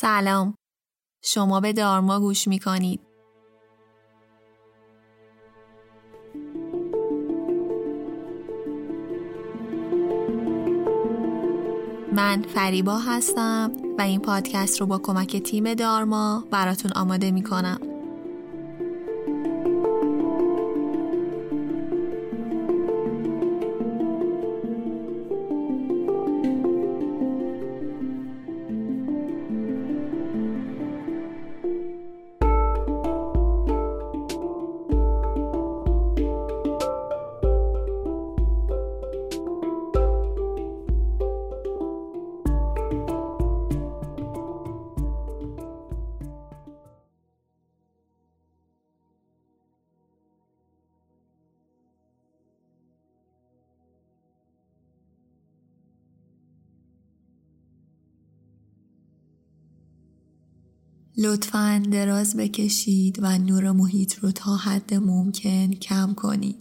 سلام. شما به دارما گوش می کنید من فریبا هستم و این پادکست رو با کمک تیم دارما براتون آماده می کنم لطفا دراز بکشید و نور محیط رو تا حد ممکن کم کنید.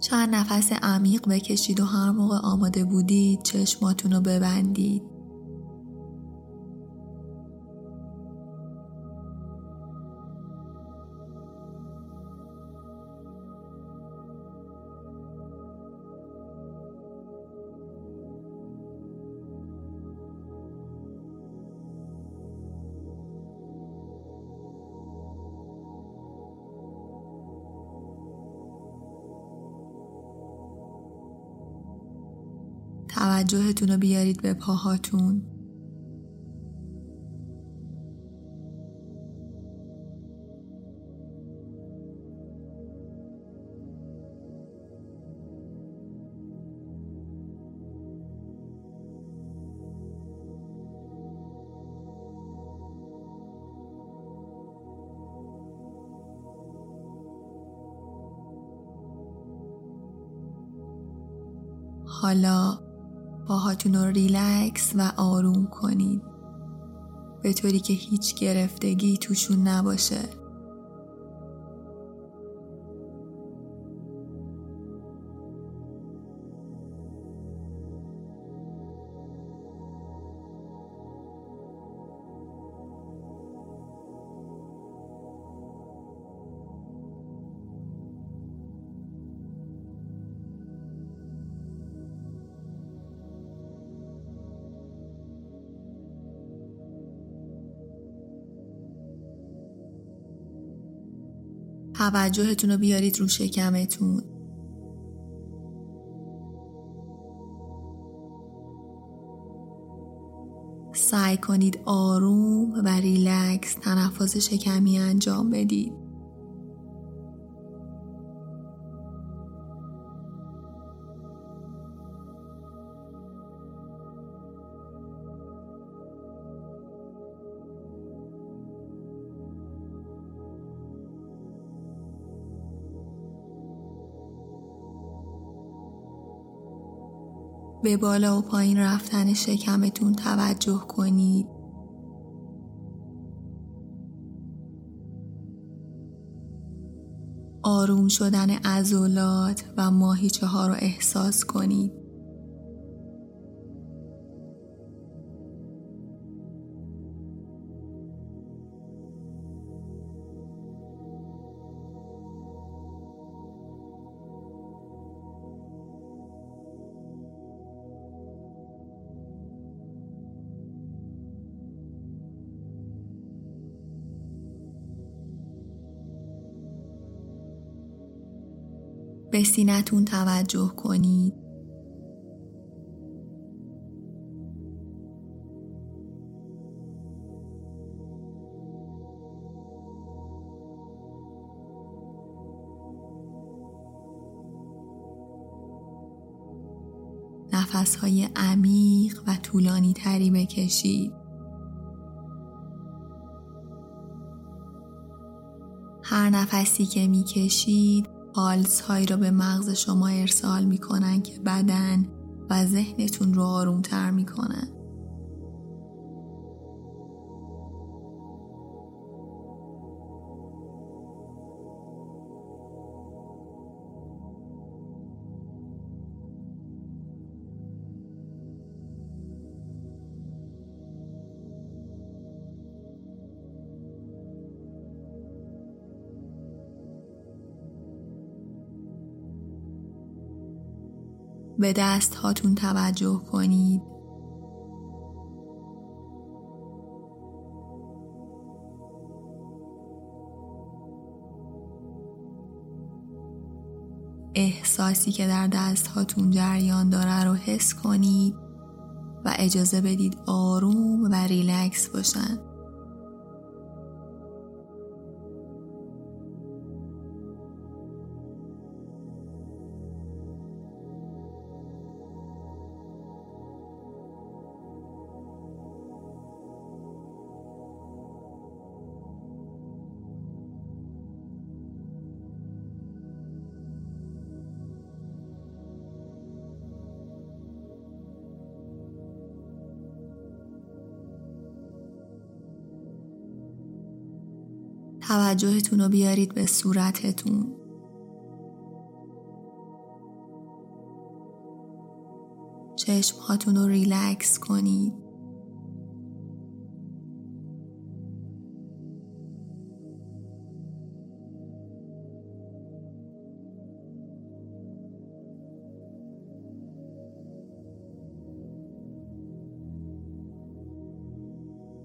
چند نفس عمیق بکشید و هر موقع آماده بودید چشماتون رو ببندید. توجهتون رو بیارید به پاهاتون. حالا پاهاتون رو ریلکس و آروم کنید. به طوری که هیچ گرفتگی توشون نباشه. توجهتون رو بیارید رو شکمتون. سعی کنید آروم و ریلکس تنفس شکمی انجام بدید. به بالا و پایین رفتن شکمتون توجه کنید. آروم شدن عضلات و ماهیچه ها رو احساس کنید. به سینتون توجه کنید. نفس های عمیق و طولانی تری بکشید. هر نفسی که می‌کشید پالس هایی را به مغز شما ارسال می کنن که بدن و ذهنتون رو آرومتر می کنن. به دست هاتون توجه کنید. احساسی که در دست هاتون جریان داره رو حس کنید و اجازه بدید آروم و ریلکس باشن. توجهتون رو بیارید به صورتتون. چشمهاتون رو ریلکس کنید.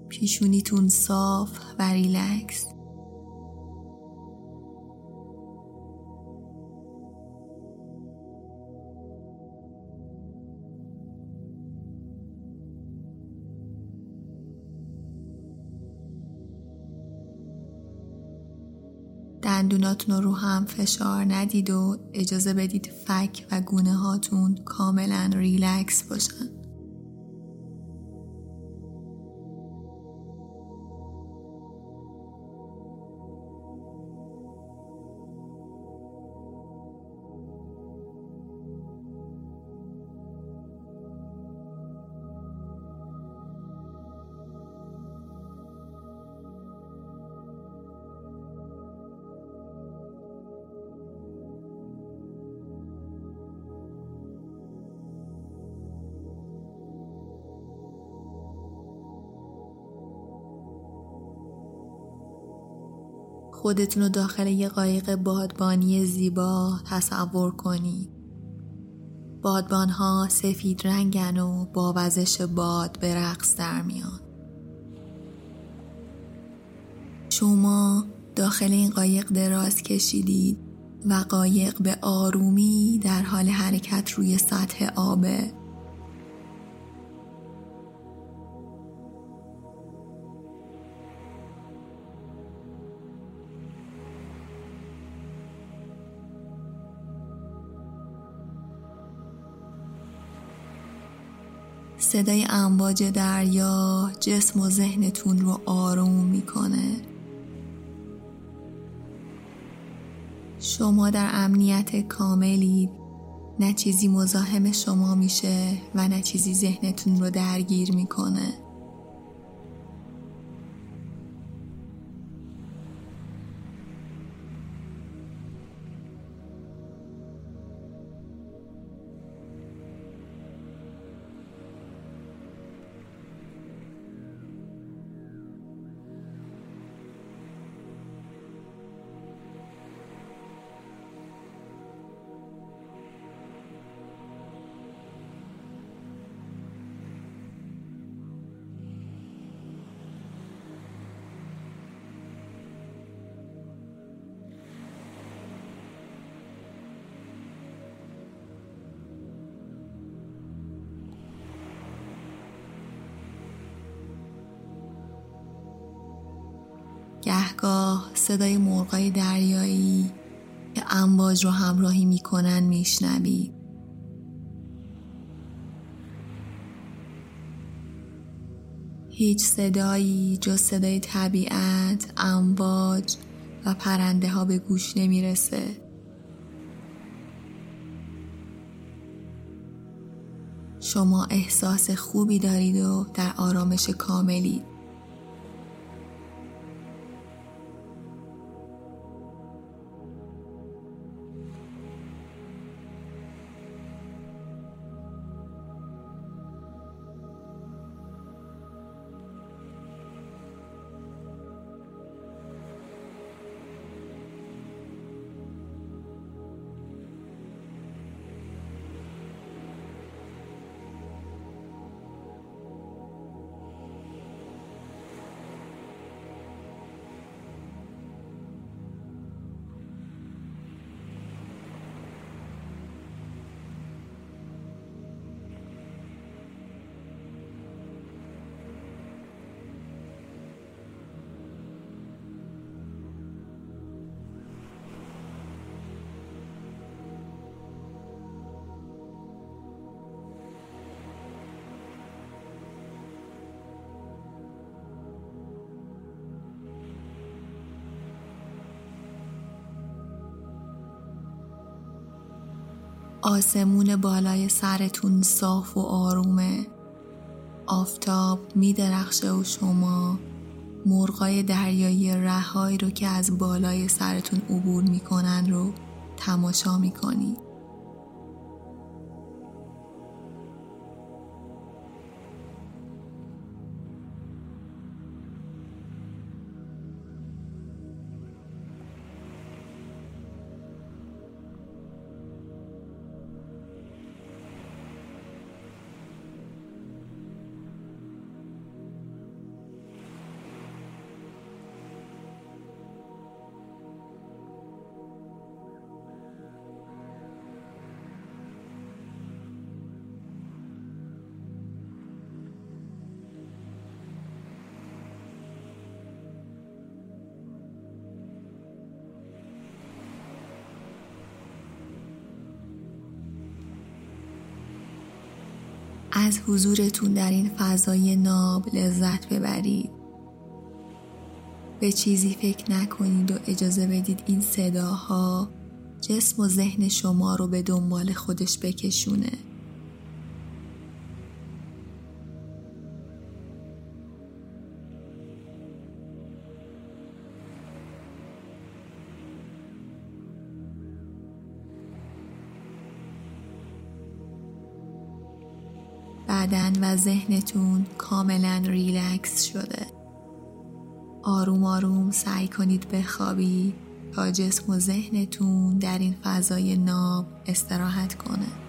پیشونیتون صاف و ریلکس. دندوناتون رو هم فشار ندید و اجازه بدید فک و گونه هاتون کاملا ریلکس باشن. خودتون رو داخل یه قایق بادبانی زیبا تصور کنید. بادبان ها سفید رنگن و با وزش باد به رقص در میان. شما داخل این قایق دراز کشیدید و قایق به آرومی در حال حرکت روی سطح آبه صدای امواج دریا جسم و ذهنتون رو آروم می‌کنه. شما در امنیت کاملی نه چیزی مزاحم شما میشه و نه چیزی ذهنتون رو درگیر می‌کنه. گهگاه صدای مرغای دریایی که امواج رو همراهی می‌کنن میشنوید هیچ صدایی جز صدای طبیعت، امواج و پرنده ها به گوش نمی‌رسه. شما احساس خوبی دارید و در آرامش کاملید. آسمون بالای سرتون صاف و آرومه. آفتاب میدرخشه و شما مرغای دریایی رهایی رو که از بالای سرتون عبور می‌کنن رو تماشا می‌کنید از حضورتون در این فضای ناب لذت ببرید. به چیزی فکر نکنید و اجازه بدید این صداها جسم و ذهن شما رو به دنبال خودش بکشونه. بدن و ذهنتون کاملا ریلکس شده. آروم آروم سعی کنید بخوابید تا جسم و ذهنتون در این فضای ناب استراحت کنه.